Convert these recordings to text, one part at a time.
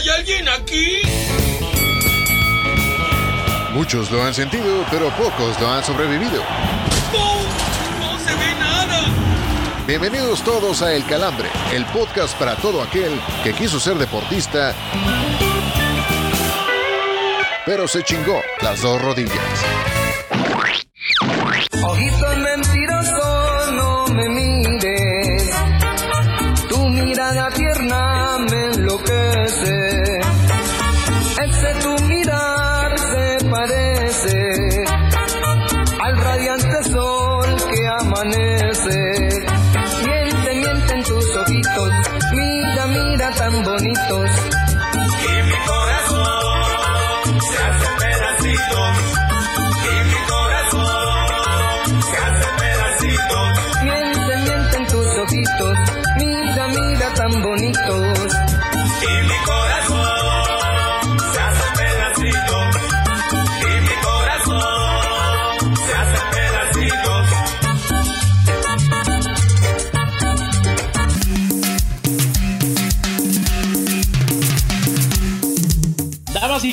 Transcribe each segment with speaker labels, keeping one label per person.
Speaker 1: ¿Hay alguien aquí?
Speaker 2: Muchos lo han sentido, pero pocos lo han sobrevivido.
Speaker 1: ¡No! ¡No se ve nada!
Speaker 2: Bienvenidos todos a El Calambre, el podcast para todo aquel que quiso ser deportista, pero se chingó las dos rodillas.
Speaker 3: Ojito mentiroso, no me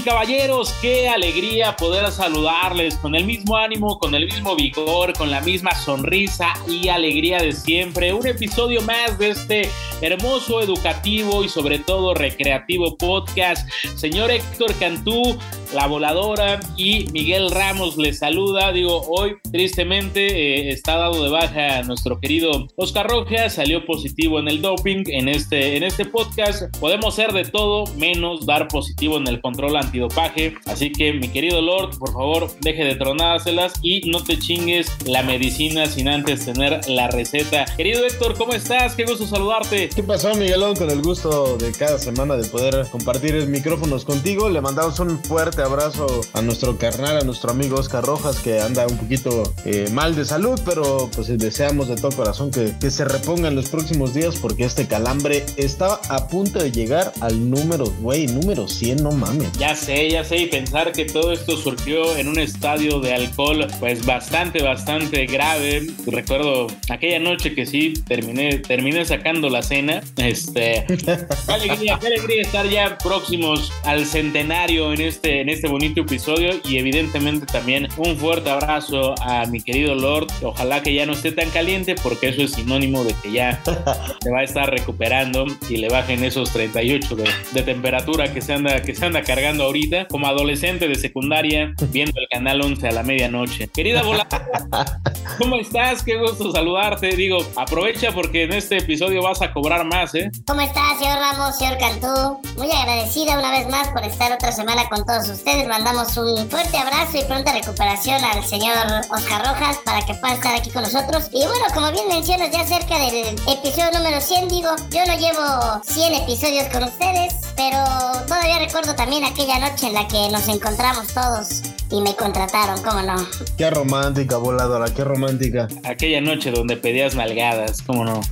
Speaker 4: caballeros, qué alegría poder saludarles con el mismo ánimo, con el mismo vigor, con la misma sonrisa y alegría de siempre. Un episodio más de este hermoso, educativo y sobre todo recreativo podcast. Señor Héctor Cantú, la voladora y Miguel Ramos les saluda. Digo, hoy tristemente eh, está dado de baja nuestro querido Oscar Rojas, salió positivo en el doping en este, en este podcast. Podemos ser de todo menos dar positivo en el control antidopaje. Así que mi querido Lord, por favor, deje de tronárselas y no te chingues la medicina sin antes tener la receta. Querido Héctor, ¿cómo estás? Qué gusto saludarte.
Speaker 5: ¿Qué pasó, Miguelón? Con el gusto de cada semana de poder compartir micrófonos contigo. Le mandamos un fuerte abrazo a nuestro carnal, a nuestro amigo Oscar Rojas, que anda un poquito eh, mal de salud, pero pues deseamos de todo corazón que, que se reponga en los próximos días porque este calambre estaba a punto de llegar al número, güey, número 100, no mames.
Speaker 4: Ya sé, ya sé, y pensar que todo esto surgió en un estadio de alcohol, pues bastante, bastante grave. Recuerdo aquella noche que sí terminé, terminé sacando la cena. Este, qué alegría, qué alegría estar ya próximos al centenario en este, en este bonito episodio y evidentemente también un fuerte abrazo a mi querido Lord. Ojalá que ya no esté tan caliente porque eso es sinónimo de que ya se va a estar recuperando y le bajen esos 38 de, de temperatura que se anda, que se anda cargando ahorita como adolescente de secundaria viendo el canal 11 a la medianoche. Querida voladora, ¿cómo estás? Qué gusto saludarte. Digo, aprovecha porque en este episodio vas a cobrar más, ¿eh?
Speaker 6: ¿Cómo está, señor Ramos, señor Cantú? Muy agradecida una vez más por estar otra semana con todos ustedes. Mandamos un fuerte abrazo y pronta recuperación al señor Oscar Rojas para que pueda estar aquí con nosotros. Y bueno, como bien mencionas, ya cerca del episodio número 100, digo, yo no llevo 100 episodios con ustedes, pero todavía recuerdo también aquella noche en la que nos encontramos todos y me contrataron, ¿cómo no?
Speaker 5: Qué romántica, voladora, qué romántica.
Speaker 4: Aquella noche donde pedías nalgadas, ¿cómo no?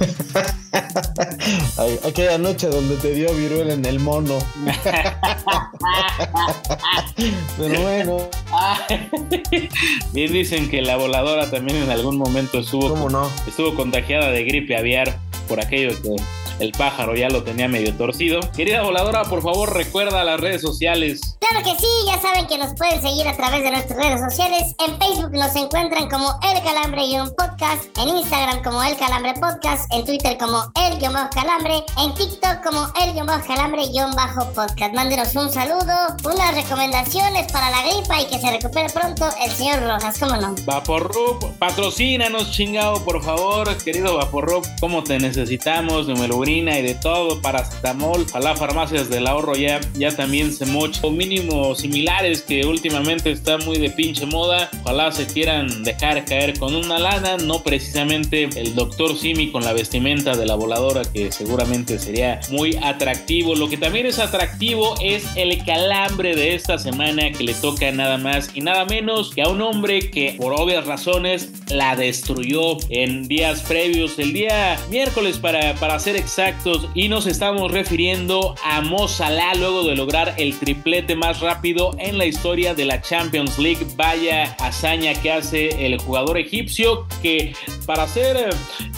Speaker 5: Ay, aquella noche donde te dio viruela en el mono. Pero bueno,
Speaker 4: Bien dicen que la voladora también en algún momento estuvo,
Speaker 5: ¿cómo no?
Speaker 4: estuvo contagiada de gripe aviar por aquello que el pájaro ya lo tenía medio torcido. Querida voladora, por favor recuerda las redes sociales.
Speaker 6: Claro que sí, ya saben que nos pueden seguir a través de nuestras redes sociales. En Facebook nos encuentran como El Calambre y un podcast, en Instagram como El Calambre Podcast, en Twitter como El Guión Bajo Calambre, en TikTok como El Guión Bajo Calambre Bajo Podcast. Mándenos un saludo, unas recomendaciones para la gripa y que se recupere pronto el señor Rojas, ¿cómo no?
Speaker 4: Vaporrup, patrocínanos chingado, por favor, querido Vaporrup, ¿cómo te necesitamos? Y de todo, paracetamol, a las farmacias del ahorro ya, ya también se mocha, o mínimo similares que últimamente están muy de pinche moda, ojalá se quieran dejar caer con una lana, no precisamente el doctor Simi con la vestimenta de la voladora que seguramente sería muy atractivo, lo que también es atractivo es el calambre de esta semana que le toca nada más y nada menos que a un hombre que por obvias razones la destruyó en días previos, el día miércoles para, para ser exactos y nos estamos refiriendo a Mo Salah luego de lograr el triplete más rápido en la historia de la Champions League. Vaya hazaña que hace el jugador egipcio que para ser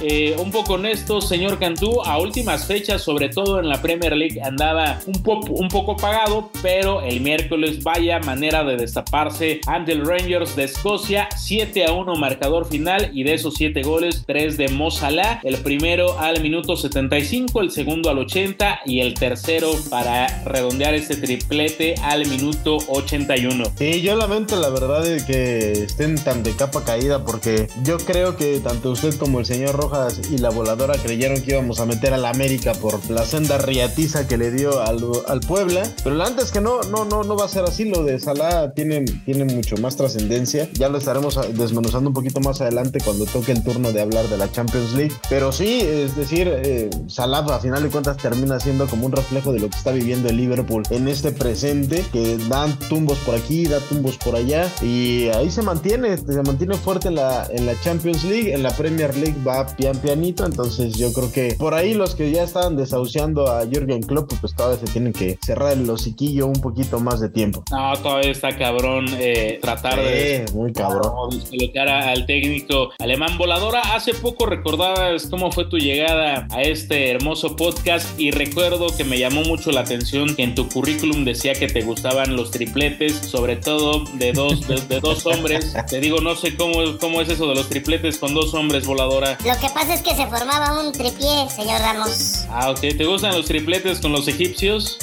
Speaker 4: eh, un poco honesto, señor Cantú, a últimas fechas, sobre todo en la Premier League, andaba un, poco un poco pagado, pero el miércoles vaya manera de destaparse ante el Rangers de Escocia, 7 a 1 marcador final y de esos 7 goles, 3 de Mo Salah, el primero al minuto 75, el segundo al 80 y el tercero para redondear este triplete al minuto 81.
Speaker 5: Y yo lamento la verdad de que estén tan de capa caída porque yo creo que tanto usted como el señor Rojas y la voladora creyeron que íbamos a meter a la América por la senda riatiza que le dio al, al Puebla, pero antes que no, no, no, no va a ser así, lo de Salah tiene, tiene mucho más trascendencia, ya lo estaremos desmenuzando un poquito más adelante cuando toque el turno de hablar de la Champions League, pero sí, es decir, eh, Salah a final de cuentas termina siendo como un reflejo de lo que está viviendo el Liverpool en este presente, que dan tumbos por aquí, da tumbos por allá, y ahí se mantiene, se mantiene fuerte en la, en la Champions League, en la Premier League va pian pianito, entonces yo creo que por ahí los que ya estaban desahuciando a Jürgen Klopp, pues todavía se tienen que cerrar el hociquillo un poquito más de tiempo.
Speaker 4: No, todavía está cabrón eh, tratar de
Speaker 5: muy cabrón.
Speaker 4: colocar al técnico alemán voladora. Hace poco recordabas cómo fue tu llegada a este hermoso podcast y recuerdo que me llamó mucho la atención que en tu currículum decía que te gustaban los tripletes, sobre todo de dos, de, dos hombres. Te digo, no sé cómo, cómo es eso de los tripletes con dos hombres voladora.
Speaker 6: Lo que pasa es que se formaba un tripié, señor Ramos.
Speaker 4: Ah, ok. ¿Te gustan los tripletes con los egipcios?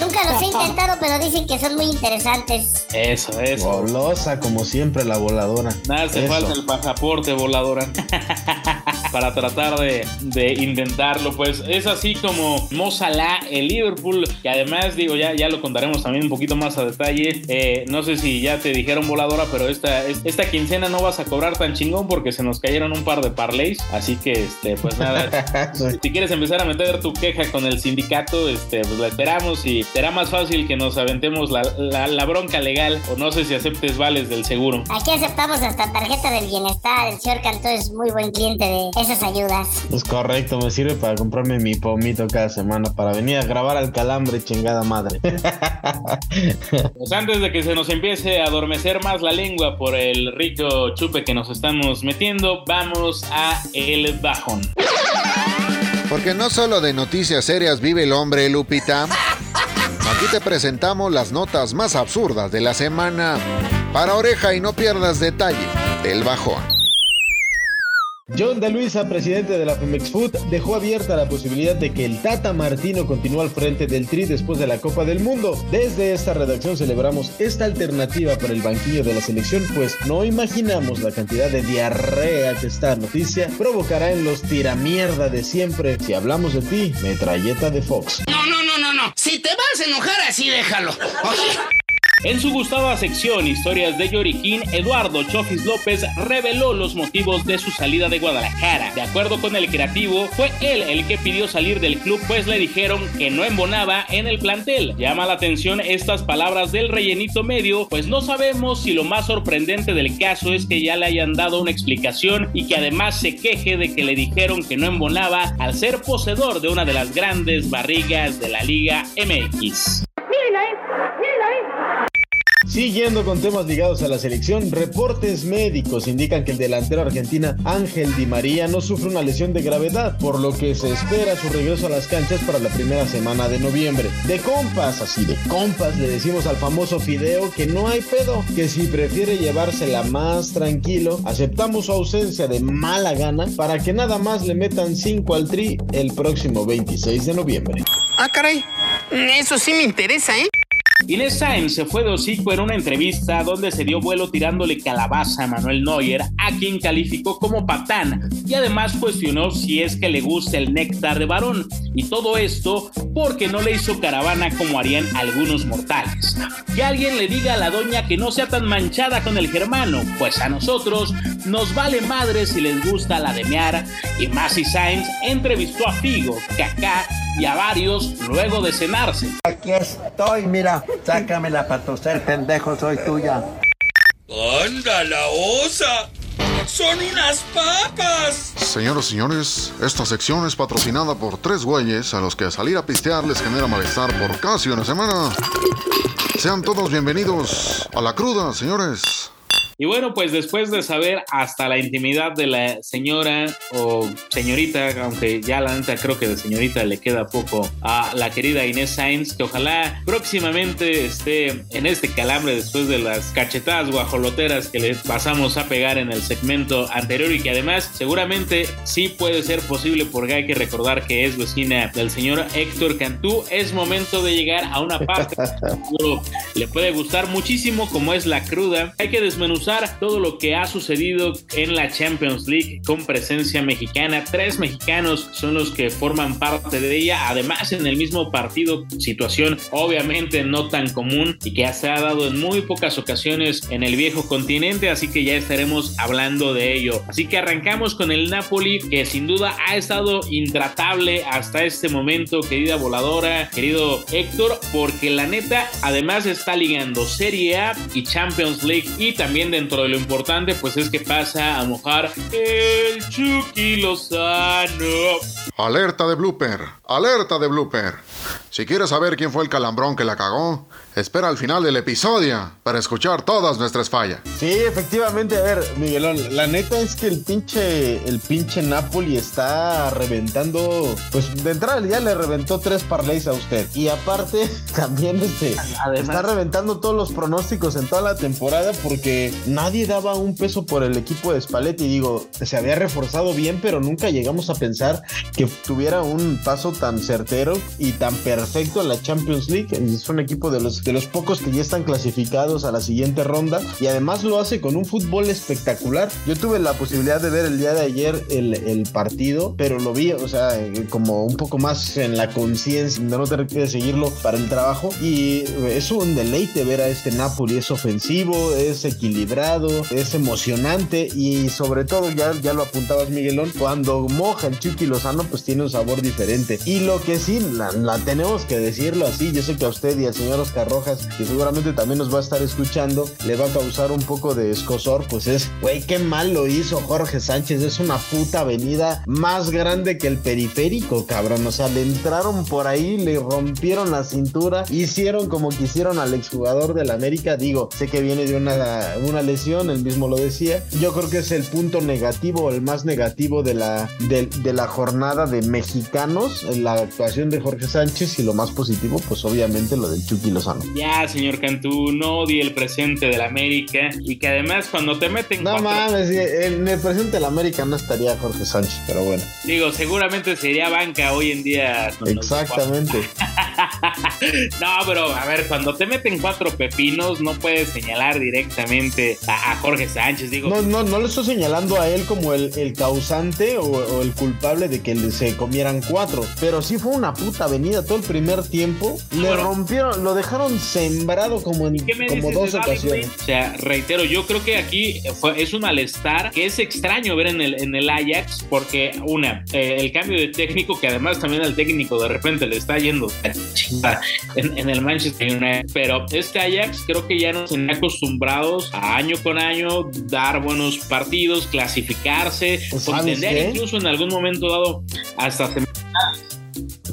Speaker 6: Nunca los he intentado, pero dicen que son muy interesantes.
Speaker 4: Eso, eso.
Speaker 5: Golosa, como siempre, la voladora.
Speaker 4: Nada, hace
Speaker 5: Eso.
Speaker 4: falta el pasaporte voladora. Para tratar de, de intentarlo, pues es así como Mo Salah, el Liverpool, que además, digo, ya, ya lo contaremos también un poquito más a detalle. Eh, no sé si ya te dijeron voladora, pero esta, esta quincena no vas a cobrar tan chingón porque se nos cayeron un par de parlays. Así que, este, pues nada, si quieres empezar a meter tu queja con el sindicato, este, pues la esperamos y será más fácil que nos aventemos la, la- la bronca legal o no sé si aceptes vales del seguro.
Speaker 6: Aquí aceptamos hasta tarjeta del bienestar. El señor Cantú es muy buen cliente de esas ayudas.
Speaker 5: Es correcto, me sirve para comprarme mi pomito cada semana para venir a grabar al calambre, chingada madre.
Speaker 4: Pues antes de que se nos empiece a adormecer más la lengua por el rico chupe que nos estamos metiendo, vamos a el bajón.
Speaker 2: Porque no solo de noticias serias vive el hombre, Lupita. Aquí te presentamos las notas más absurdas de la semana. Para oreja y no pierdas detalle del bajón.
Speaker 5: John de Luisa, presidente de la Femex Food, dejó abierta la posibilidad de que el Tata Martino continúe al frente del Tri después de la Copa del Mundo. Desde esta redacción celebramos esta alternativa para el banquillo de la selección, pues no imaginamos la cantidad de diarrea que esta noticia provocará en los tiramierda de siempre. Si hablamos de ti, metralleta de Fox.
Speaker 1: No, no, no, no, no. Si te vas a enojar así, déjalo. Oye.
Speaker 4: En su gustada sección Historias de Yoriquín, Eduardo Chofis López reveló los motivos de su salida de Guadalajara. De acuerdo con el creativo, fue él el que pidió salir del club, pues le dijeron que no embonaba en el plantel. Llama la atención estas palabras del rellenito medio, pues no sabemos si lo más sorprendente del caso es que ya le hayan dado una explicación y que además se queje de que le dijeron que no embonaba al ser poseedor de una de las grandes barrigas de la Liga MX.
Speaker 5: Siguiendo con temas ligados a la selección, reportes médicos indican que el delantero argentina Ángel Di María no sufre una lesión de gravedad, por lo que se espera su regreso a las canchas para la primera semana de noviembre. De compas, así de compas, le decimos al famoso Fideo que no hay pedo, que si prefiere llevársela más tranquilo, aceptamos su ausencia de mala gana para que nada más le metan 5 al tri el próximo 26 de noviembre.
Speaker 1: Ah, caray. Eso sí me interesa, ¿eh?
Speaker 4: Inés Sáenz se fue de hocico en una entrevista donde se dio vuelo tirándole calabaza a Manuel Neuer, a quien calificó como patán, y además cuestionó si es que le gusta el néctar de varón, y todo esto porque no le hizo caravana como harían algunos mortales. Que alguien le diga a la doña que no sea tan manchada con el germano, pues a nosotros nos vale madre si les gusta la de mear, y Masi Sáenz entrevistó a Figo, Kaká y a varios luego de cenarse.
Speaker 7: Aquí estoy, mira, sácamela para toser, pendejo, soy tuya.
Speaker 1: ¡Anda la osa! ¡Son unas papas!
Speaker 2: Señoras y señores, esta sección es patrocinada por tres güeyes a los que salir a pistear les genera malestar por casi una semana. Sean todos bienvenidos a la cruda, señores.
Speaker 4: Y bueno, pues después de saber hasta la intimidad de la señora o señorita, aunque ya la neta creo que de señorita le queda poco a la querida Inés Sainz, que ojalá próximamente esté en este calambre después de las cachetadas guajoloteras que le pasamos a pegar en el segmento anterior y que además seguramente sí puede ser posible porque hay que recordar que es vecina del señor Héctor Cantú. Es momento de llegar a una parte que le puede gustar muchísimo como es la cruda. Hay que desmenuzar todo lo que ha sucedido en la Champions League con presencia mexicana. Tres mexicanos son los que forman parte de ella. Además, en el mismo partido, situación obviamente no tan común y que se ha dado en muy pocas ocasiones en el viejo continente. Así que ya estaremos hablando de ello. Así que arrancamos con el Napoli, que sin duda ha estado intratable hasta este momento, querida voladora, querido Héctor, porque la neta además está ligando Serie A y Champions League y también dentro de lo importante pues es que pasa a mojar el Chucky Lozano.
Speaker 2: Alerta de blooper, alerta de blooper. Si quieres saber quién fue el calambrón que la cagó, espera al final del episodio para escuchar todas nuestras fallas.
Speaker 5: Sí, efectivamente, a ver, Miguelón, la neta es que el pinche, el pinche Napoli está reventando, pues de entrada ya le reventó tres parlays a usted. Y aparte, también este, está reventando todos los pronósticos en toda la temporada porque nadie daba un peso por el equipo de Spalletti. Digo, se había reforzado bien, pero nunca llegamos a pensar que tuviera un paso tan certero y tan perfecto en la Champions League. Es un equipo de los, de los pocos que ya están clasificados a la siguiente ronda y además lo hace con un fútbol espectacular. Yo tuve la posibilidad de ver el día de ayer el, el partido, pero lo vi, o sea, eh, como un poco más en la conciencia de no tener que seguirlo para el trabajo y es un deleite ver a este Napoli, es ofensivo, es equilibrado, es emocionante y sobre todo, ya, ya lo apuntabas Miguelón, cuando moja el Chucky Lozano pues tiene un sabor diferente. Y lo que sí, la, la tenemos que decirlo así, yo sé que a usted y al señor Oscar Rojas, que seguramente también nos va a estar escuchando, le va a causar un poco de escosor, pues es, güey, qué mal lo hizo Jorge Sánchez, es una puta avenida más grande que el periférico, cabrón, o sea, le entraron por ahí, le rompieron la cintura, hicieron como quisieron al exjugador del América, digo, sé que viene de una, una lesión, él mismo lo decía, yo creo que es el punto negativo, el más negativo de la, de, de la jornada de mexicanos, la actuación de Jorge Sánchez y lo más positivo, pues obviamente lo del Chucky Lozano.
Speaker 4: Ya, señor Cantú, no odie el presente del América y que además cuando te meten
Speaker 5: No
Speaker 4: cuatro-
Speaker 5: mames, en el presente de la América no estaría Jorge Sánchez, pero bueno.
Speaker 4: digo, seguramente sería banca hoy en día.
Speaker 5: Exactamente.
Speaker 4: no, pero a ver, cuando te meten cuatro pepinos, no puedes señalar directamente a, a Jorge Sánchez. Digo,
Speaker 5: No, no, no le estoy señalando a él como el, el causante o, o el culpable de que le- se comieran cuatro, pero sí fue una puta avenida todo el primer tiempo. Le
Speaker 4: Bueno.
Speaker 5: rompieron, lo dejaron sembrado como en
Speaker 4: ¿Qué me
Speaker 5: como dos ocasiones.
Speaker 4: O sea, reitero, yo creo que aquí fue- es un malestar que es extraño ver en el, en el Ajax, porque una, eh, el cambio de técnico, que además también al técnico de repente le está yendo en, en el Manchester United, pero este Ajax creo que ya nos tiene acostumbrados a año con año dar buenos partidos, clasificarse,
Speaker 5: ¿Sabes
Speaker 4: contender
Speaker 5: qué?
Speaker 4: incluso en algún momento dado hasta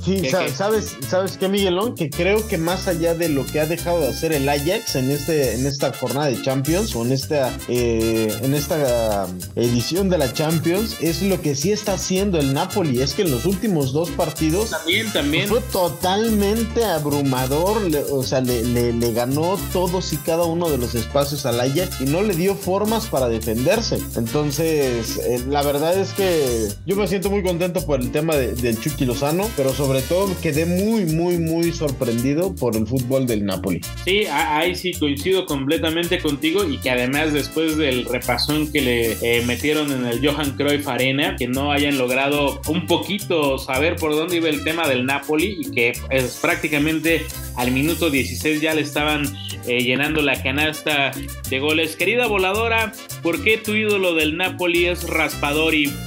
Speaker 5: Sí,
Speaker 4: ¿Qué,
Speaker 5: sa-
Speaker 4: qué?
Speaker 5: sabes, sabes qué, Miguelón, que creo que más allá de lo que ha dejado de hacer el Ajax en este, en esta jornada de Champions o en esta, eh, en esta um, edición de la Champions, es lo que sí está haciendo el Napoli. Es que en los últimos dos partidos
Speaker 4: también, también.
Speaker 5: fue totalmente abrumador, le- o sea, le, le- le ganó todos y cada uno de los espacios al Ajax y no le dio formas para defenderse. Entonces, eh, la verdad es que yo me siento muy contento por el tema de- del Chucky Lozano, pero sobre todo quedé muy, muy, muy sorprendido por el fútbol del Napoli.
Speaker 4: Sí, ahí sí coincido completamente contigo y que además después del repasón que le eh, metieron en el Johan Cruyff Arena, que no hayan logrado un poquito saber por dónde iba el tema del Napoli y que es prácticamente al minuto 16 ya le estaban eh, llenando la canasta de goles. Querida voladora, ¿por qué tu ídolo del Napoli es Raspadori?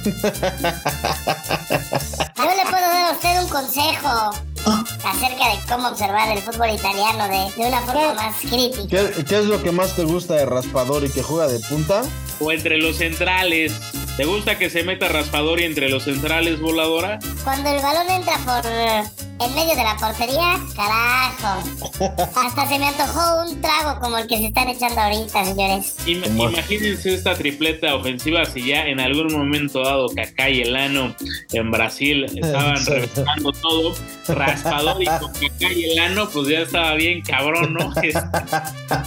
Speaker 6: usted un consejo acerca de cómo observar el fútbol italiano de, de una forma más crítica.
Speaker 5: ¿Qué, qué es lo que más te gusta de Raspador y que juega de punta?
Speaker 4: O entre los centrales. ¿Te gusta que se meta Raspadori entre los centrales, voladora?
Speaker 6: Cuando el balón entra por, en medio de la portería, carajo. Hasta se me antojó un trago como el que se están echando ahorita, señores.
Speaker 4: Imagínense esta tripleta ofensiva si ya en algún momento dado Kaká y Elano en Brasil estaban reventando todo, raspador y con Kaká y Elano, pues ya estaba bien cabrón, ¿no? Es-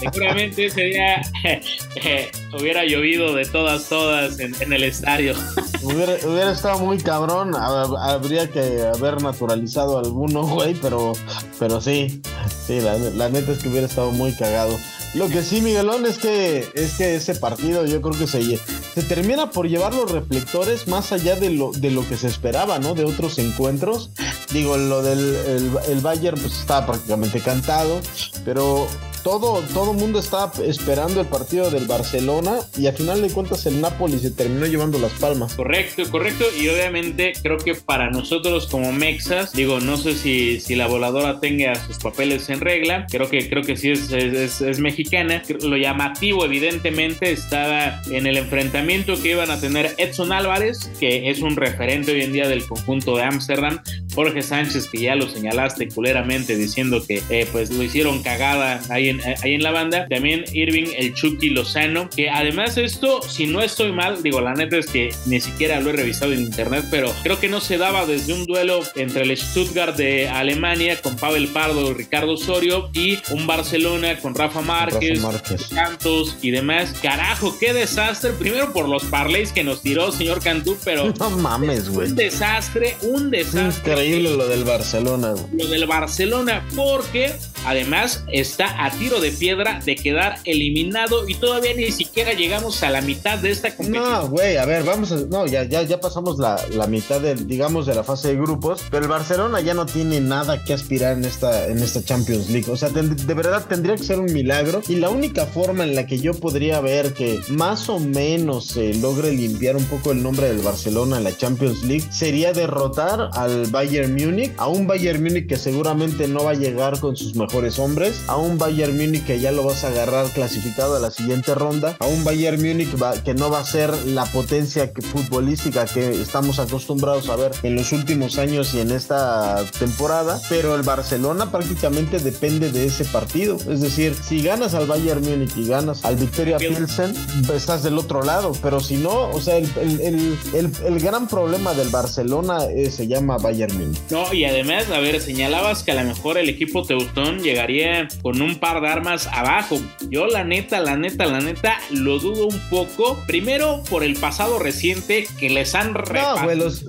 Speaker 4: seguramente ese día eh, hubiera llovido de todas, todas en, en el estadio.
Speaker 5: Hubiera, hubiera estado muy cabrón, hab- habría que haber naturalizado alguno, güey, pero, pero sí, sí, la, la neta es que hubiera estado muy cagado. Lo que sí, Miguelón, es que, es que ese partido yo creo que se, se termina por llevar los reflectores más allá de lo, de lo que se esperaba, ¿no? De otros encuentros. Digo, lo del el, el Bayern pues estaba prácticamente cantado, pero todo, todo mundo estaba esperando el partido del Barcelona y a final de cuentas el Napoli se terminó llevando las palmas.
Speaker 4: Correcto, correcto. Y obviamente creo que para nosotros como mexas, digo, no sé si, si la voladora tenga sus papeles en regla, creo que, creo que sí es, es, es- es mexicana. Lo llamativo evidentemente estaba en el enfrentamiento que iban a tener Edson Álvarez, que es un referente hoy en día del conjunto de Ámsterdam, Jorge Sánchez, que ya lo señalaste culeramente diciendo que eh, pues lo hicieron cagada ahí en, eh, ahí en la banda. También Irving, el Chucky Lozano, que además esto, si no estoy mal, digo, la neta es que ni siquiera lo he revisado en internet, pero creo que no se daba desde un duelo entre el Stuttgart de Alemania con Pavel Pardo, Ricardo Osorio y un Barcelona con Rafa Márquez,
Speaker 5: Rafa Márquez.
Speaker 4: Santos y demás. Carajo, qué desastre. Primero por los parlays que nos tiró señor Cantú, pero
Speaker 5: No mames, güey.
Speaker 4: un desastre, un desastre
Speaker 5: Increíble lo del Barcelona,
Speaker 4: lo del Barcelona porque además está a tiro de piedra de quedar eliminado y todavía ni siquiera llegamos a la mitad de esta competición.
Speaker 5: No, güey, a ver, vamos a. No, ya, ya, ya pasamos la, la mitad del, digamos, de la fase de grupos. Pero el Barcelona ya no tiene nada que aspirar en esta, en esta Champions League. O sea, ten- de verdad tendría que ser un milagro. Y la única forma en la que yo podría ver que más o menos se logre limpiar un poco el nombre del Barcelona en la Champions League sería derrotar al Bayern Múnich. A un Bayern Múnich que seguramente no va a llegar con sus mejores hombres. A un Bayern Múnich que ya lo vas a agarrar clasificado a la siguiente ronda. A un Bayern Múnich que no va a ser la potencia que- futbolística que estamos acostumbrados a ver en los últimos años y en esta temporada. Pero el Barcelona prácticamente depende de ese partido. Es decir, si ganas al Bayern Múnich y ganas al Victoria Pilsen, estás del otro lado. Pero si no, o sea, el, el- el- el- el gran problema del Barcelona eh, se llama Bayern Múnich.
Speaker 4: No, y además, a ver, señalabas que a lo mejor el equipo Teutón llegaría con un par de armas abajo. Yo la neta, la neta, la neta, lo dudo un poco. Primero, por el pasado reciente que les han
Speaker 5: No, güey, los.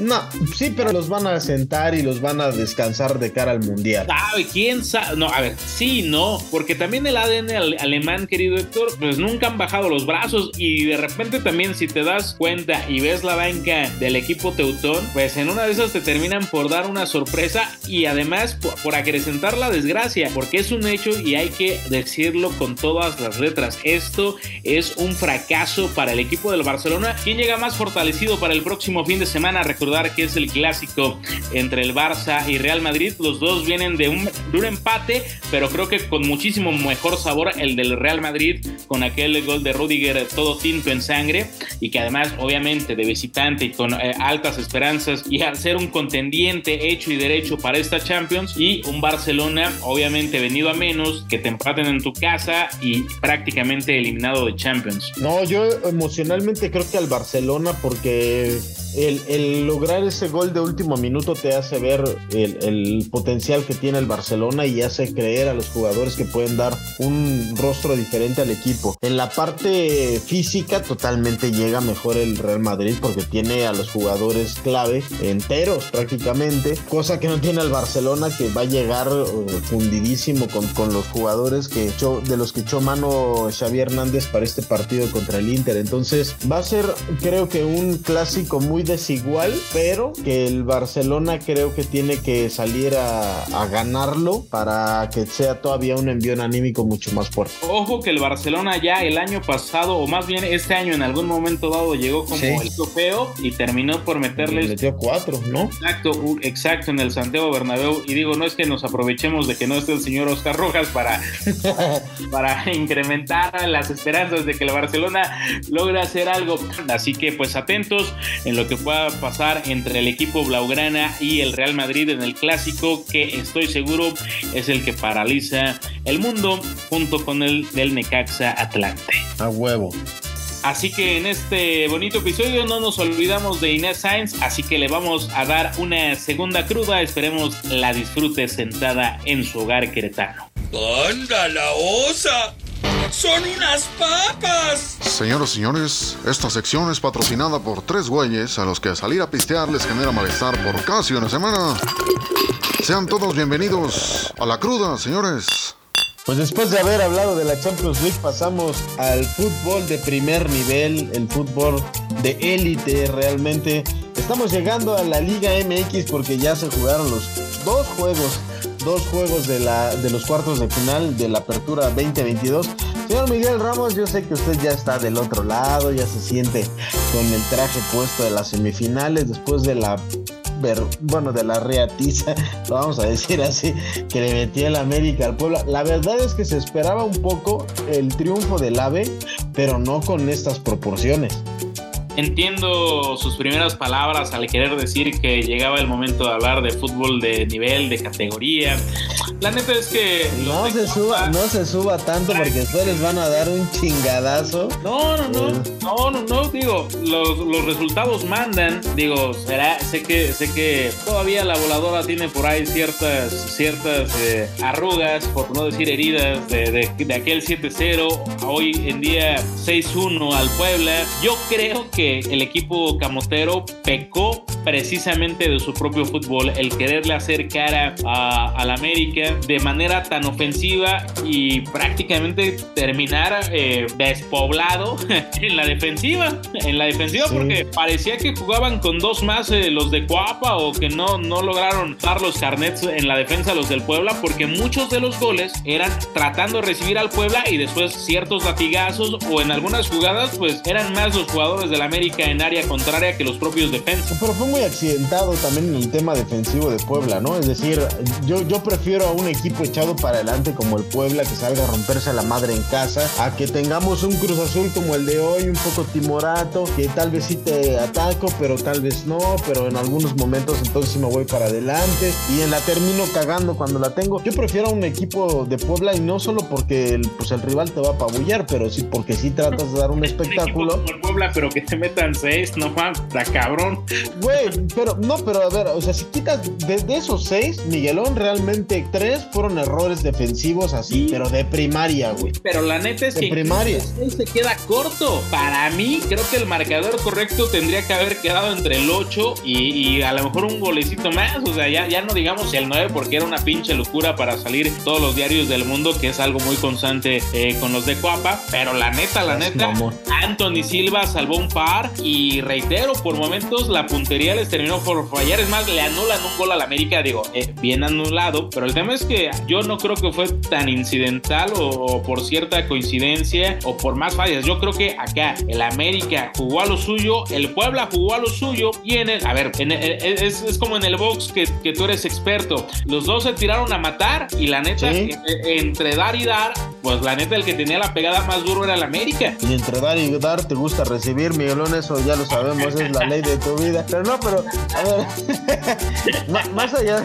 Speaker 5: No, sí, pero los van a sentar y los van a descansar de cara al mundial.
Speaker 4: sabe, quién sabe. No, a ver, sí, no, porque también el ADN ale- alemán, querido Héctor, pues nunca han bajado los brazos y de repente también si te das cuenta y ves la banca del equipo Teutón, pues en una de esas te terminan por dar una sorpresa y además por, por acrecentar la desgracia, porque es un hecho y hay que decirlo con todas las letras. Esto es un fracaso para el equipo del Barcelona. ¿Quién llega más fortalecido para el próximo fin de semana? Recordar que es el clásico entre el Barça y Real Madrid. Los dos vienen de un, de un empate, pero creo que con muchísimo mejor sabor el del Real Madrid con aquel gol de Rudiger todo tinto en sangre y que además obviamente de visitante y con eh, altas esperanzas y al ser un contendiente hecho y derecho para esta Champions y un Barcelona obviamente venido a menos que te empaten en tu casa y prácticamente eliminado de Champions.
Speaker 5: No, yo emocionalmente creo que al Barcelona porque el, lograr ese gol de último minuto te hace ver el, el potencial que tiene el Barcelona y hace creer a los jugadores que pueden dar un rostro diferente al equipo. En la parte física totalmente llega mejor el Real Madrid porque tiene a los jugadores clave enteros prácticamente, cosa que no tiene el Barcelona que va a llegar eh, fundidísimo con, con los jugadores que echó, de los que echó mano Xavi Hernández para este partido contra el Inter. Entonces va a ser creo que un clásico muy desigual, pero que el Barcelona creo que tiene que salir a, a ganarlo para que sea todavía un envío anímico mucho más fuerte.
Speaker 4: Ojo que el Barcelona ya el año pasado, o más bien este año en algún momento dado, llegó como
Speaker 5: Sí.
Speaker 4: el trofeo y terminó por
Speaker 5: Le
Speaker 4: meterles
Speaker 5: metió cuatro, ¿no?
Speaker 4: Exacto, exacto, en el Santiago Bernabéu. Y digo, no es que nos aprovechemos de que no esté el señor Oscar Rojas para, para incrementar las esperanzas de que el Barcelona logre hacer algo. Así que pues atentos en lo que que pueda pasar entre el equipo Blaugrana y el Real Madrid en el clásico, que estoy seguro es el que paraliza el mundo junto con el del Necaxa Atlante.
Speaker 5: A huevo.
Speaker 4: Así que en este bonito episodio no nos olvidamos de Inés Sainz, así que le vamos a dar una segunda cruda. Esperemos la disfrute sentada en su hogar queretano.
Speaker 8: ¡Anda la osa! ¡Son unas papas!
Speaker 2: Señoras y señores, esta sección es patrocinada por tres güeyes a los que salir a pistear les genera malestar por casi una semana. Sean todos bienvenidos a la cruda, señores.
Speaker 5: Pues después de haber hablado de la Champions League pasamos al fútbol de primer nivel, el fútbol de élite realmente. Estamos llegando a la Liga MX porque ya se jugaron los dos juegos, dos juegos de, la, de los cuartos de final de la Apertura 2022. Señor Miguel Ramos, yo sé que usted ya está del otro lado, ya se siente con el traje puesto de las semifinales después de la bueno, de la reatiza, lo vamos a decir así, que le metía el América al Puebla. La verdad es que se esperaba un poco el triunfo del AVE, pero no con estas proporciones.
Speaker 4: Entiendo sus primeras palabras al querer decir que llegaba el momento de hablar de fútbol de nivel, de categoría. La neta es que...
Speaker 5: No se suba, no se suba tanto porque después les van a dar un chingadazo.
Speaker 4: No, no, no, no, no, no, digo, los, los resultados mandan, digo, será, sé que, sé que todavía la voladora tiene por ahí ciertas, ciertas eh, arrugas, por no decir heridas, de, de- de aquel 7-0, hoy en día 6-1 al Puebla. Yo creo que el equipo camotero pecó precisamente de su propio fútbol, el quererle hacer cara a, al América de manera tan ofensiva y prácticamente terminar eh, despoblado en la defensiva, en la defensiva
Speaker 5: Sí.
Speaker 4: porque parecía que jugaban con dos más eh, los de Coapa o que no, no lograron dar los carnets en la defensa los del Puebla porque muchos de los goles eran tratando de recibir al Puebla y después ciertos latigazos o en algunas jugadas pues eran más los jugadores del América en área contraria que los propios defensas.
Speaker 5: Pero fue muy accidentado también en el tema defensivo de Puebla, ¿no? Es decir, yo, yo prefiero un equipo echado para adelante como el Puebla que salga a romperse la madre en casa, a que tengamos un Cruz Azul como el de hoy, un poco timorato, que tal vez sí te ataco, pero tal vez no, pero en algunos momentos entonces sí me voy para adelante y en la termino cagando cuando la tengo. Yo prefiero a un equipo de Puebla y no solo porque el, pues el rival te va a apabullar, pero sí porque sí tratas de dar un espectáculo.
Speaker 4: como el Puebla, pero que te metan seis, no mames, está cabrón.
Speaker 5: Güey, pero no, pero a ver, o sea, si quitas de, de esos seis, Miguelón, realmente tres fueron errores defensivos así,
Speaker 4: Sí.
Speaker 5: pero de primaria, güey.
Speaker 4: Pero la neta es
Speaker 5: De
Speaker 4: que
Speaker 5: primaria.
Speaker 4: él se queda corto. Para mí, creo que el marcador correcto tendría que haber quedado entre el 8 y, y a lo mejor un golecito más. O sea, ya, ya no digamos el 9 porque era una pinche locura para salir todos los diarios del mundo, que es algo muy constante eh, con los de Coapa. Pero la neta, la neta. Anthony Silva salvó un par y reitero, por momentos la puntería les terminó por fallar. Es más, le anulan un gol al América, digo, eh, bien anulado. Pero el tema es que yo no creo que fue tan incidental o, o por cierta coincidencia o por más fallas. Yo creo que acá el América jugó a lo suyo, el Puebla jugó a lo suyo y en el, a ver, en el- es, es como en el box que, que tú eres experto. Los dos se tiraron a matar y la neta,
Speaker 5: Sí.
Speaker 4: entre dar y dar, pues la neta el que tenía la pegada más duro era el América.
Speaker 5: Y entre dar y dar te gusta recibir, Miguelón, eso ya lo sabemos, es la ley de tu vida. Pero no, pero, a ver, más allá,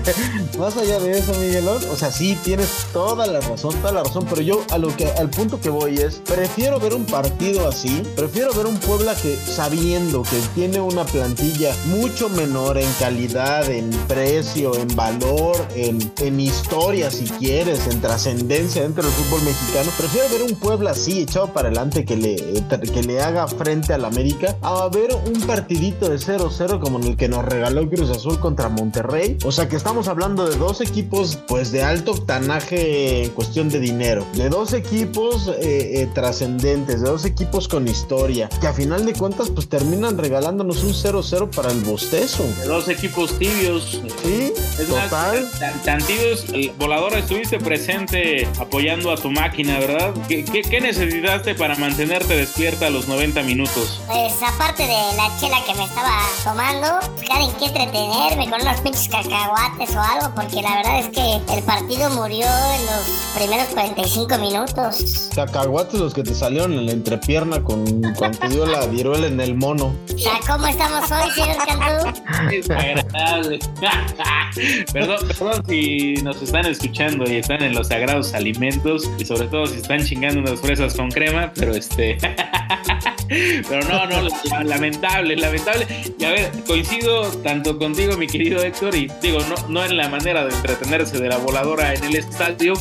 Speaker 5: más allá de eso, Miguelón, o sea, sí, tienes toda la razón, toda la razón, pero yo a lo que, al punto que voy es, prefiero ver un partido así, prefiero ver un Puebla que sabiendo que tiene una plantilla mucho menor en calidad, en precio, en valor, en, en historia, si quieres, en trascendencia dentro del fútbol mexicano, prefiero ver un Puebla así, echado para adelante, que le, que le haga frente al América, a ver un partidito de 0-0 como en el que nos regaló Cruz Azul contra Monterrey. O sea que estamos hablando de dos equipos pues de alto octanaje en cuestión de dinero, de dos equipos eh, eh, trascendentes, de dos equipos con historia, que a final de cuentas pues terminan regalándonos un 0-0 para el bostezo.
Speaker 4: De dos equipos tibios.
Speaker 5: Sí,
Speaker 4: Es
Speaker 5: total.
Speaker 4: más, tan, tan tibios, el volador estuviste presente apoyando a tu máquina, ¿verdad? ¿Qué, qué, qué necesitaste para mantenerte despierta a los 90 minutos?
Speaker 6: Pues aparte de la chela que me estaba tomando, buscar en qué entretenerme con unos pinches cacahuates o algo, porque la verdad es que el partido murió en los primeros 45 minutos.
Speaker 5: Cacahuates los que te salieron en la entrepierna con cuando te dio la viruela en el mono.
Speaker 6: O sea, ¿cómo estamos hoy, señor Cantú?
Speaker 4: Desagradable. perdón, perdón si nos están escuchando y están en los sagrados alimentos y sobre todo si están chingando unas fresas con crema, pero este... pero no, no, lamentable, lamentable. Y a ver, coincido tanto contigo, mi querido Héctor, y digo, no, no en la manera de entretenerse de la voladora en el estadio,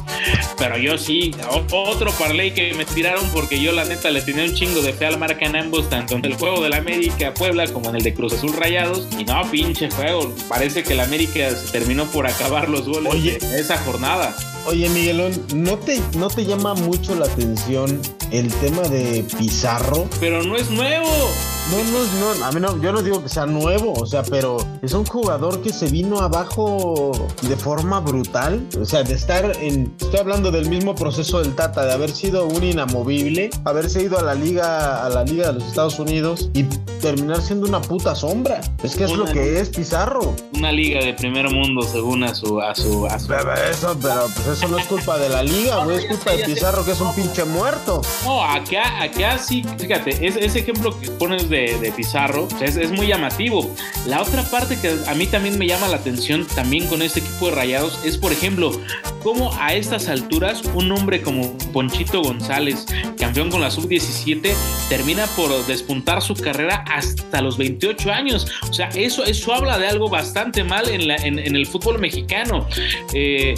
Speaker 4: pero yo sí, otro parlay que me tiraron porque yo la neta le tenía un chingo de fe al marca en ambos, tanto en el juego del América Puebla como en el de Cruz Azul Rayados. Y no, pinche juego, parece que el América se terminó por acabar los goles
Speaker 5: Oye.
Speaker 4: de esa jornada.
Speaker 5: Oye, Miguelón, ¿no te, ¿no te llama mucho la atención el tema de Pizarro?
Speaker 4: Pero no es nuevo.
Speaker 5: No, no, no, a mí no, yo no digo que sea nuevo, o sea, pero es un jugador que se vino abajo de forma brutal, o sea, de estar en, estoy hablando del mismo proceso del Tata, de haber sido un inamovible, haberse ido a la liga, a la liga de los Estados Unidos y terminar siendo una puta sombra. Es que es lo que es Pizarro.
Speaker 4: Una liga de primer mundo según a su a su a su
Speaker 5: Pero Eso, pero pues eso no es culpa de la liga, güey, es culpa de Pizarro que es un pinche muerto.
Speaker 4: No, acá, acá sí, fíjate, es- ese ejemplo que pones de, de Pizarro es, es muy llamativo. La otra parte que a mí también me llama la atención, también con este equipo de rayados, es por ejemplo, cómo a estas alturas un hombre como Ponchito González, campeón con la sub-17, termina por despuntar su carrera hasta los 28 años. O sea, eso, eso habla de algo bastante mal en, la, en, en el fútbol mexicano. Eh,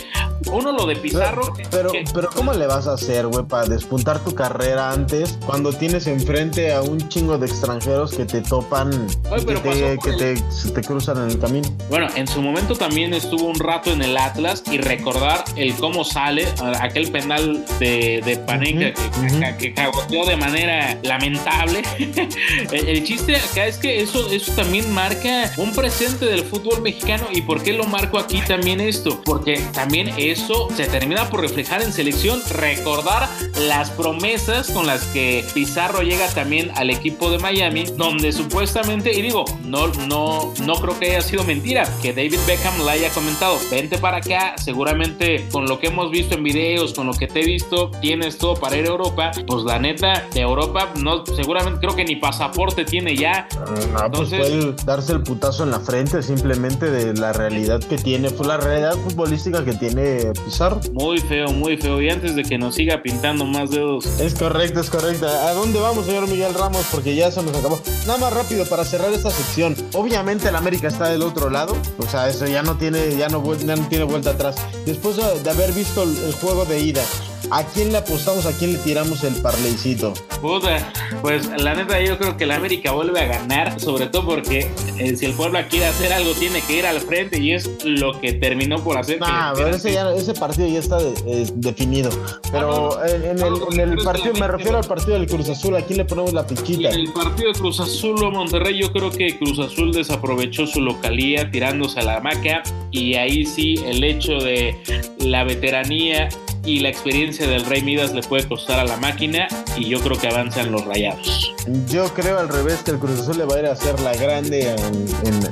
Speaker 4: uno lo de Pizarro.
Speaker 5: Pero,
Speaker 4: que-
Speaker 5: pero ¿cómo le vas a hacer, güey, para despuntar tu carrera antes cuando tienes enfrente a un chingo de extranjeros que te topan y
Speaker 4: pero
Speaker 5: que, te, que te, se te cruzan en el camino?
Speaker 4: Bueno, en su momento también estuvo un rato en el Atlas y recordar el cómo sale aquel penal de, de Panenka
Speaker 5: Ujú,
Speaker 4: que,
Speaker 5: ujú.
Speaker 4: que, que cagoteó de manera lamentable. el, el chiste acá es que eso, eso también marca un presente del fútbol mexicano. ¿Y por qué lo marco aquí también esto? Porque también eso se termina por reflejar en selección, recordar las promesas con las que Pizarro llega también al equipo de Miami, donde supuestamente, y digo, no, no, no creo que haya sido mentira, que David Beckham le haya comentado, vente para acá, seguramente con lo que hemos visto en videos, con lo que te he visto, tienes todo para ir a Europa, pues la neta, de Europa, no, seguramente creo que ni pasaporte tiene ya,
Speaker 5: No, pues
Speaker 4: Entonces-
Speaker 5: puede darse el putazo en la frente simplemente de la realidad que tiene, fue la realidad futbolística que tiene Pizarro.
Speaker 4: muy feo, muy feo, y antes de que nos siga pintando más dedos,
Speaker 5: Es correcto, es correcto. ¿A dónde vamos, señor Miguel Ramos? Porque ya se nos acabó. Nada más rápido para cerrar esta sección. Obviamente el América está del otro lado. O sea, eso ya no tiene, ya no, ya no tiene vuelta atrás. Después de, haber visto el juego de ida, ¿a quién le apostamos? ¿A quién le tiramos el parleycito?
Speaker 4: Puta, pues la neta yo creo que el América vuelve a ganar, sobre todo porque eh, si el pueblo quiere hacer algo tiene que ir al frente y es lo que terminó por hacer.
Speaker 5: Nah, pero ese, ya- ese partido ya está de- eh, definido. Pero en, en el, en el partido, me refiero al partido del Cruz Azul, ¿a quién le ponemos la pichita?
Speaker 4: en el partido de Cruz Azul o Monterrey, yo creo que Cruz Azul desaprovechó su localía tirándose a la maca y ahí sí el hecho de la veteranía y la experiencia del Rey Midas le puede costar a la máquina y yo creo que avanzan los rayados.
Speaker 5: Yo creo al revés que el Cruz Azul le va a ir a hacer la grande en, en-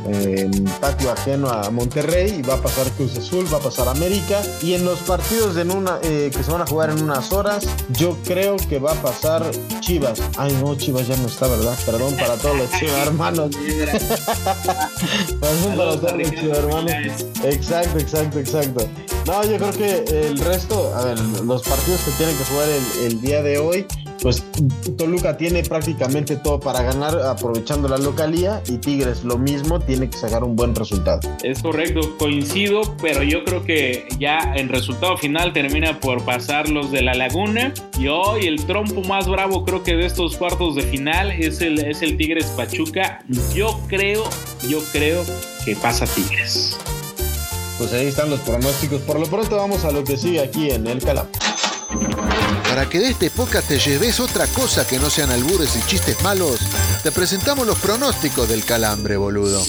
Speaker 5: en patio ajeno a Monterrey y va a pasar Cruz Azul, va a pasar América y en los partidos en una, eh, que se van a jugar en unas horas yo creo que va a pasar Chivas. Ay no, Chivas ya no está, ¿verdad? Perdón para todos los Chivas hermanos. Perdón para todos los Chivas hermanos. Exacto, exacto, exacto. No, yo creo que el resto, a ver, los partidos que tienen que jugar el, el día de hoy, pues Toluca tiene prácticamente todo para ganar aprovechando la localía y Tigres lo mismo, tiene que sacar un buen resultado.
Speaker 4: Es correcto, coincido, pero yo creo que ya en resultado final termina por pasar los de la Laguna. Y hoy el trompo más bravo creo que de estos cuartos de final es el, es el Tigres Pachuca. Yo creo, yo creo que pasa Tigres.
Speaker 5: Pues ahí están los pronósticos. Por lo pronto vamos a lo que sigue aquí en el Calap.
Speaker 2: Para que de este podcast te lleves otra cosa que no sean albures y chistes malos, te presentamos los pronósticos del calambre, boludo.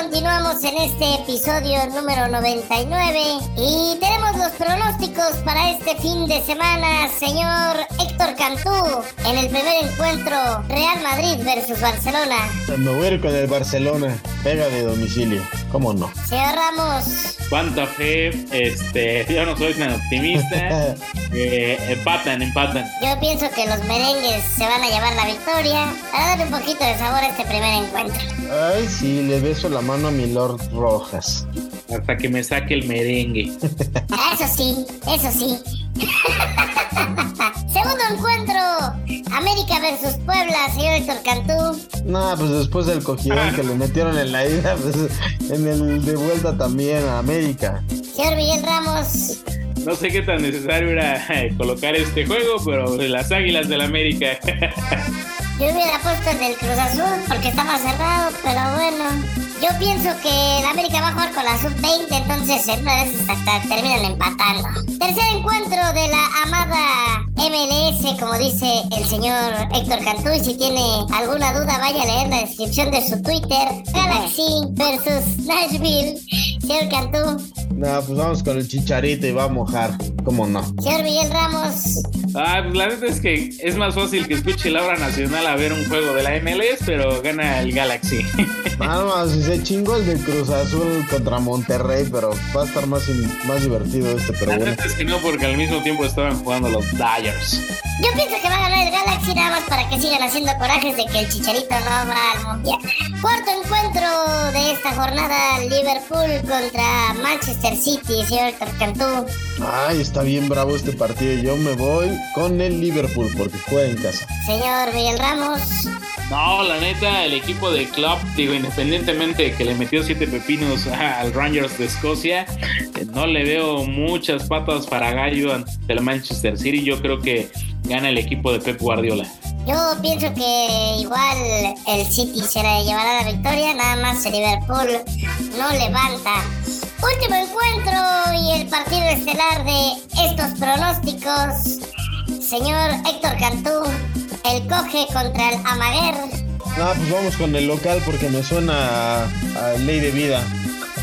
Speaker 6: Continuamos en este episodio número 99 y tenemos los pronósticos para este fin de semana, señor Héctor Cantú, en el primer encuentro Real Madrid versus Barcelona.
Speaker 5: Me voy a ir con el Barcelona. Pega de domicilio. ¿Cómo no?
Speaker 6: Señor Ramos,
Speaker 4: Cuánta fe, este, yo no soy tan optimista. Eh, empatan, empatan.
Speaker 6: yo pienso que los merengues se van a llevar la victoria para darle un poquito de sabor a este primer encuentro.
Speaker 5: Ay, sí, le beso la mano a mi Lord Rojas.
Speaker 4: Hasta que me saque el merengue.
Speaker 6: Eso sí, eso sí. Segundo encuentro, América versus Puebla, señor Héctor Cantú.
Speaker 5: No, pues después del cogidón que le metieron en la ida, pues en el de vuelta también a América.
Speaker 6: Señor Miguel Ramos,
Speaker 4: No sé qué tan necesario era eh, colocar este juego, pero las Águilas del América.
Speaker 6: yo hubiera puesto el del Cruz Azul porque estaba cerrado, pero bueno. Yo pienso que la América va a jugar con la sub-20, entonces en una de esas hasta terminan empatando. Tercer encuentro de la amada MLS, como dice el señor Héctor Cantú, y si tiene alguna duda vaya a leer la descripción de su Twitter. Galaxy versus Nashville. Señor Cantú,
Speaker 5: No, pues vamos con el chicharito y va a mojar. ¿Cómo no?
Speaker 6: señor Miguel Ramos,
Speaker 4: Ah, pues la neta es que es más fácil que escuche la hora nacional a ver un juego de la MLS, pero gana el Galaxy.
Speaker 5: Si se chingó el de Cruz Azul contra Monterrey, pero va a estar más, in- más divertido este, pero bueno.
Speaker 4: es que no, porque al mismo tiempo estaban jugando los Dyers.
Speaker 6: Yo pienso que va a ganar el Galaxy nada más para que sigan haciendo corajes de que el Chicharito no va al Mundial. Cuarto encuentro de esta jornada, Liverpool contra Manchester City, señor Cantú.
Speaker 5: Ay, está bien bravo este partido. Yo me voy con el Liverpool porque juega en casa.
Speaker 6: Señor Miguel Ramos,
Speaker 4: No, la neta, el equipo de club, digo, independientemente de que le metió siete pepinos al Rangers de Escocia, eh, no le veo muchas patas para gallo ante el Manchester City. Yo creo que gana el equipo de Pep Guardiola.
Speaker 6: yo pienso que igual el City se le llevará la victoria, nada más el Liverpool no levanta. Último encuentro y el partido estelar de estos pronósticos. Señor Héctor Cantú, el coge contra el Amaguer.
Speaker 5: No, pues vamos con el local porque me suena a, a ley de vida.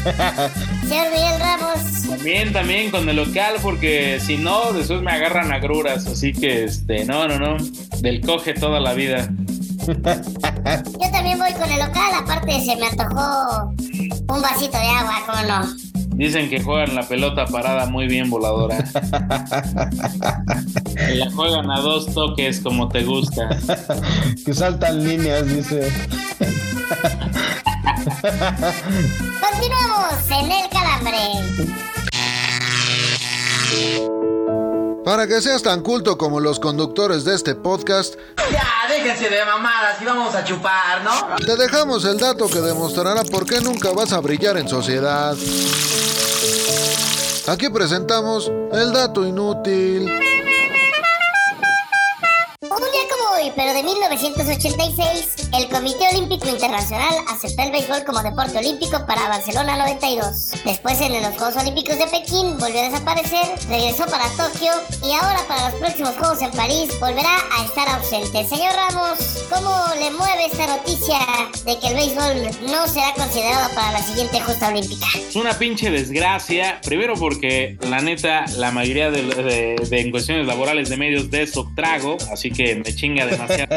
Speaker 6: Señor Miguel Ramos,
Speaker 4: También, también con el local, porque si no, después me agarran agruras. Así que, este, no, no, no. Del coge toda la vida.
Speaker 6: yo también voy con el local, aparte se me antojó un vasito de agua, ¿cómo no?
Speaker 4: Dicen que juegan la pelota parada muy bien voladora. Y la juegan a dos toques como te gusta.
Speaker 5: Que saltan líneas, dice.
Speaker 6: Continuamos en el calambre.
Speaker 2: Para que seas tan culto como los conductores de este podcast,
Speaker 9: Ya, déjense de mamadas y vamos a chupar, ¿no?
Speaker 2: te dejamos el dato que demostrará por qué nunca vas a brillar en sociedad. Aquí presentamos el dato inútil.
Speaker 6: Pero de 1986, el Comité Olímpico Internacional aceptó el béisbol como deporte olímpico para Barcelona 92. Después, en los Juegos Olímpicos de Pekín, volvió a desaparecer, regresó para Tokio y ahora para los próximos Juegos en París volverá a estar ausente. Señor Ramos, ¿cómo le mueve esta noticia de que el béisbol no será considerado para la siguiente justa olímpica?
Speaker 4: Es una pinche desgracia. Primero porque, la neta, la mayoría de, de- de- en cuestiones laborales de medios de eso trago. Así que me chinga demasiado.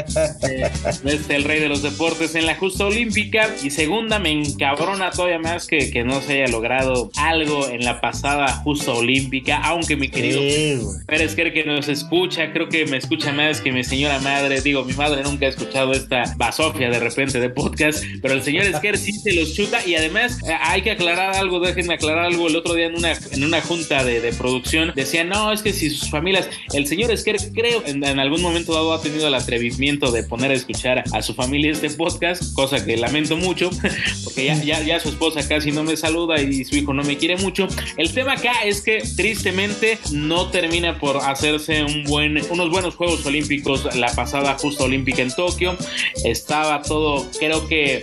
Speaker 4: Eh, es el rey de los deportes en la justa olímpica. Y segunda, me encabrona todavía más que, que no se haya logrado algo en la pasada justa olímpica. Aunque mi querido
Speaker 5: Sí.
Speaker 4: Pérez Kerr que nos escucha, creo que me escucha más que mi señora madre. Digo, mi madre nunca ha escuchado esta basofia de repente de podcast, pero el señor Esquer sí se los chuta y además eh, hay que aclarar algo, déjenme aclarar algo. El otro día en una, en una junta de, de producción decían, no, es que si sus familias, el señor Esquer creo en, en algún momento dado ha tenido el atrevimiento de poner a escuchar a su familia este podcast, cosa que lamento mucho, porque ya, ya, ya su esposa casi no me saluda y su hijo no me quiere mucho. El tema acá es que tristemente no termina por hacerse unos buenos Juegos Olímpicos la pasada justa olímpica en Tokio. Estaba todo, creo que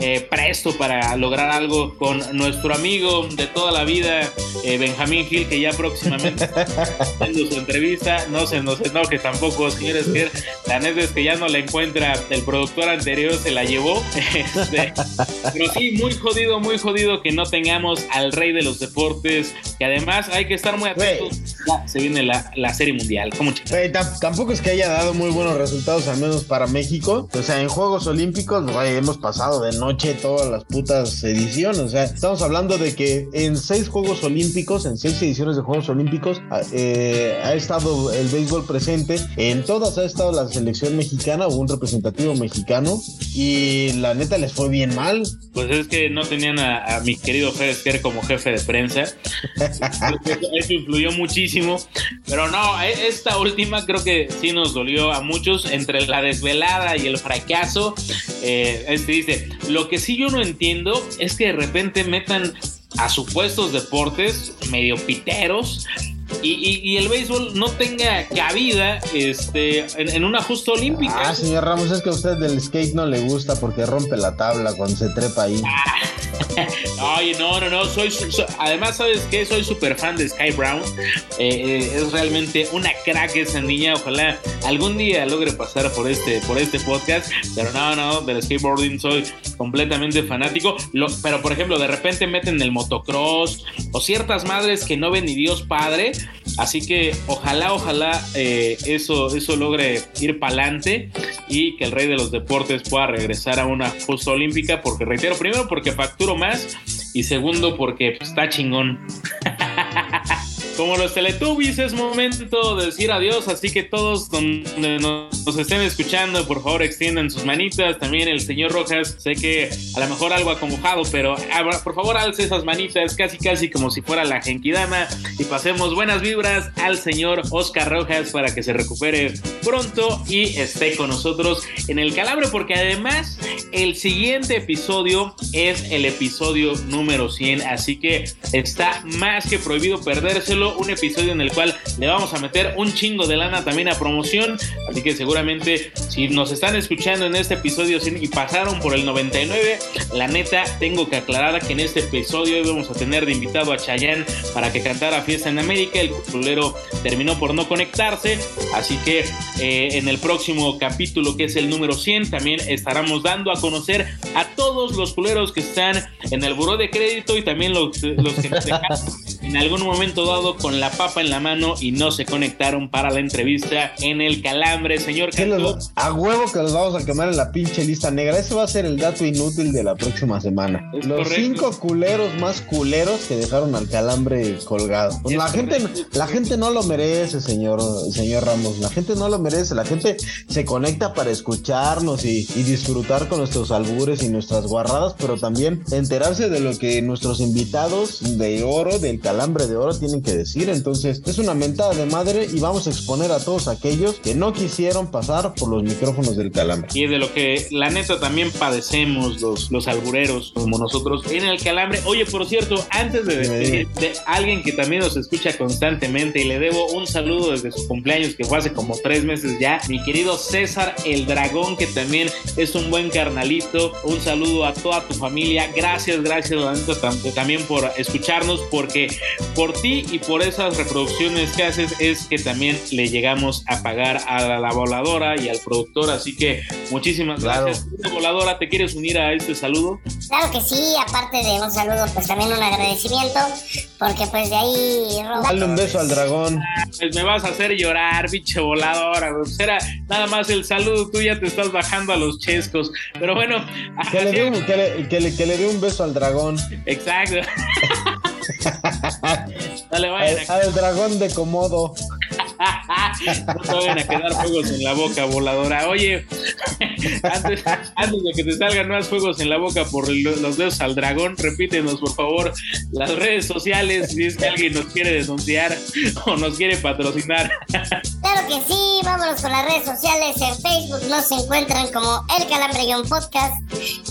Speaker 4: eh, presto para lograr algo con nuestro amigo de toda la vida, eh, Benjamín Gil, que ya próximamente haciendo su entrevista. No se nos enoje tampoco, señores, que la neta es que ya no la encuentra el productor anterior, se la llevó. Este, pero sí, muy jodido, muy jodido que no tengamos al rey de los deportes, que además hay que estar muy atentos. Ya se viene la, la serie mundial. ¿Cómo
Speaker 5: tam- tampoco es que haya dado muy buenos resultados, al menos para México. O sea, en Juegos Olímpicos, güey, hemos pasado de noche todas las putas ediciones. O sea, estamos hablando de que en seis Juegos Olímpicos, en seis ediciones de Juegos Olímpicos, eh, ha estado el béisbol presente. En todas ha estado la selección mexicana o un representativo mexicano. Y la neta les fue bien mal.
Speaker 4: Pues es que no tenían a, a mi querido Esquer como jefe de prensa. Eso influyó muchísimo. Pero no, e- esta última creo que sí nos dolió a muchos entre la desvelada y el fracaso. Eh, este dice, lo que sí yo no entiendo es que de repente metan a supuestos deportes medio piteros. Y, y- y el béisbol no tenga cabida este, en, en una justa olímpica.
Speaker 5: Ah, señor Ramos, es que a usted del skate no le gusta porque rompe la tabla cuando se trepa ahí.
Speaker 4: Oye, no, no, no, soy, su- so- además, ¿sabes qué? Soy súper fan de Sky Brown. Eh, eh, es realmente una crack esa niña. Ojalá algún día logre pasar por este, por este podcast. Pero no, no, del skateboarding soy completamente fanático. Lo- pero, por ejemplo, de repente meten el motocross o ciertas madres que no ven ni Dios Padre. Así que ojalá, ojalá eh, eso, eso logre ir para adelante y que el rey de los deportes pueda regresar a una justa olímpica. Porque reitero, primero porque facturo más y segundo porque pues, está chingón. Como los Teletubbies es momento de decir adiós, así que todos donde nos, estén escuchando, por favor extiendan sus manitas. También el señor Rojas, sé que a lo mejor algo acongojado, pero abra- por favor alce esas manitas casi casi como si fuera la Genkidama y pasemos buenas vibras al señor Oscar Rojas para que se recupere pronto y esté con nosotros en el Calabre, porque además el siguiente episodio es el episodio número 100, así que está más que prohibido perdérselo, un episodio en el cual le vamos a meter un chingo de lana también a promoción, así que seguramente si nos están escuchando en este episodio 100 y pasaron por el 99, la neta tengo que aclarar que en este episodio hoy vamos a tener de invitado a Chayanne para que cantara Fiesta en América, el culero terminó por no conectarse, así que eh, en el próximo capítulo que es el número 100 también estaremos dando a conocer a todos los culeros que están en el buró de crédito y también los, los que en algún momento dado con la papa en la mano y no se conectaron para la entrevista en el calambre, señor
Speaker 5: ¿Qué
Speaker 4: Cantú.
Speaker 5: a huevo que los vamos a quemar en la pinche lista negra. Ese va a ser el dato inútil de la próxima semana.
Speaker 4: Es
Speaker 5: los
Speaker 4: correcto.
Speaker 5: cinco culeros más culeros que dejaron al calambre colgado. Pues
Speaker 4: Es
Speaker 5: la gente, la gente no lo merece, señor, señor Ramos. La gente no lo merece. La gente se conecta para escucharnos y, y disfrutar con nuestros albures y nuestras guarradas, pero también enterarse de lo que nuestros invitados de oro, del calambre de oro, tienen que decir. Entonces, es una mentada de madre y vamos a exponer a todos aquellos que no quisieron pasar por los micrófonos del calambre.
Speaker 4: y de lo que la neta también padecemos los, los albureros como nosotros en el calambre. Oye, por cierto, antes de despedir de alguien que también nos escucha constantemente y le debo un saludo desde su cumpleaños que fue hace como tres meses ya, mi querido César el Dragón, que también es un buen carnalito. Un saludo a toda tu familia. Gracias, gracias, la neta, tam- también por escucharnos, porque por ti y por esas reproducciones que haces es que también le llegamos a pagar a la, la voladora y al productor. Así que muchísimas
Speaker 5: Claro.
Speaker 4: gracias. Voladora, ¿te quieres unir a este saludo?
Speaker 6: Claro que sí, aparte de un saludo, pues también un agradecimiento, porque pues de ahí
Speaker 5: Dale un beso al dragón.
Speaker 4: Pues me vas a hacer llorar, biche voladora. Pues era nada más el saludo, tú ya te estás bajando a los chescos. Pero bueno,
Speaker 5: Que le, dé un, que, le, que, le, que le dé un beso al dragón.
Speaker 4: exacto. Dale, vayan
Speaker 5: Al, al dragón de Komodo.
Speaker 4: No te vayan a quedar fuegos en la boca, voladora. Oye, antes, de que te salgan más fuegos en la boca por lo- los dedos al dragón, repítenos, por favor, las redes sociales si es que alguien nos quiere denunciar o nos quiere patrocinar.
Speaker 6: Claro que sí, vámonos con las redes sociales. En Facebook nos encuentran como El Calambre-podcast,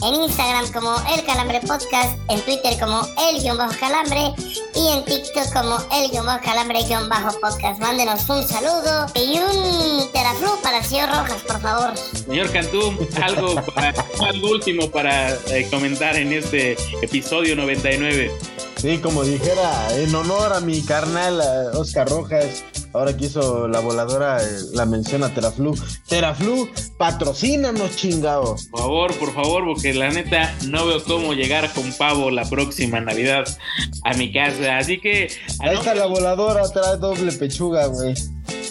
Speaker 6: en Instagram como El Calambre Podcast, en Twitter como El-Calambre y en TikTok como El-Calambre-podcast. Mándenos un saludo y un teraflu para el señor Rojas, por favor.
Speaker 4: Señor Cantú, algo, para- algo último para eh, comentar en este episodio 99.
Speaker 5: Sí, como dijera, en honor a mi carnal a Oscar Rojas, ahora que hizo la voladora, eh, la mención a Teraflu. Teraflu, patrocínanos, chingado.
Speaker 4: Por favor, por favor, porque la neta no veo cómo llegar con pavo la próxima Navidad a mi casa. Así que.
Speaker 5: Ahí está la voladora, trae doble pechuga, güey.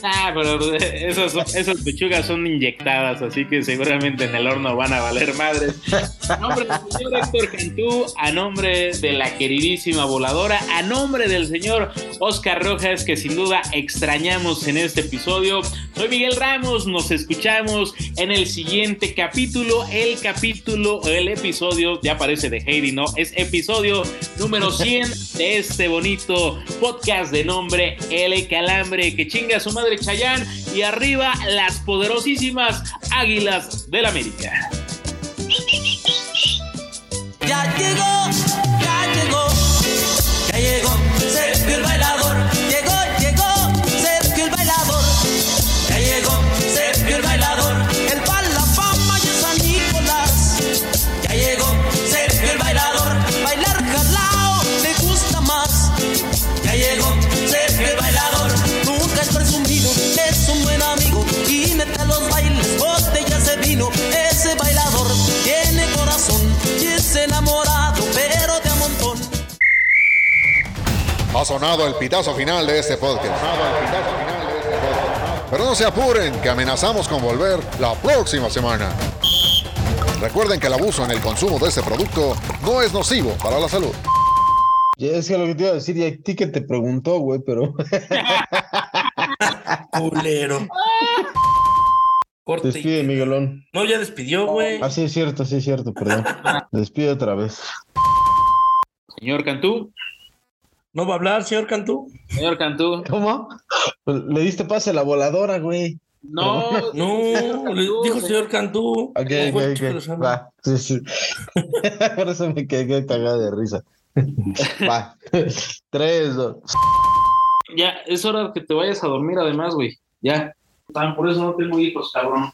Speaker 4: Ah, pero esas, esas pechugas son inyectadas, así que seguramente en el horno van a valer madres. A nombre del señor Héctor Cantú, a nombre de la queridísima voladora, a nombre del señor Oscar Rojas, que sin duda extrañamos en este episodio. Soy Miguel Ramos, nos escuchamos en el siguiente capítulo, el capítulo, el episodio, ya parece de Heidi, ¿no? Es episodio número 100 de este bonito podcast de nombre El Calambre, que chinga su madre Chayán y arriba las poderosísimas Águilas del América.
Speaker 10: Ya llegó, ya llegó, ya llegó Sergio el bailador.
Speaker 2: Ha sonado el pitazo final de este podcast. Pero no se apuren, que amenazamos con volver la próxima semana. Recuerden que el abuso en el consumo de este producto no es nocivo para la salud.
Speaker 5: Y es que lo que te iba a decir, y a ti que te preguntó, güey, pero.
Speaker 8: Culero. Corte.
Speaker 5: Despide, Miguelón.
Speaker 8: No, ya despidió, güey.
Speaker 5: Ah, sí, es cierto, sí, es cierto, perdón. Despide otra vez.
Speaker 4: Señor Cantú,
Speaker 8: ¿No va a hablar, señor Cantú?
Speaker 4: señor Cantú.
Speaker 5: ¿Cómo? Le diste pase a la voladora, güey.
Speaker 4: No,
Speaker 8: No, le dijo señor Cantú.
Speaker 5: Ok,
Speaker 8: ¿Cómo
Speaker 5: ok, ok. Va. Sí, sí. Por eso me quedé cagado de risa. Va. Tres, dos.
Speaker 4: ya es hora que te vayas a dormir además, güey. Ya. Por eso no tengo hijos, cabrón.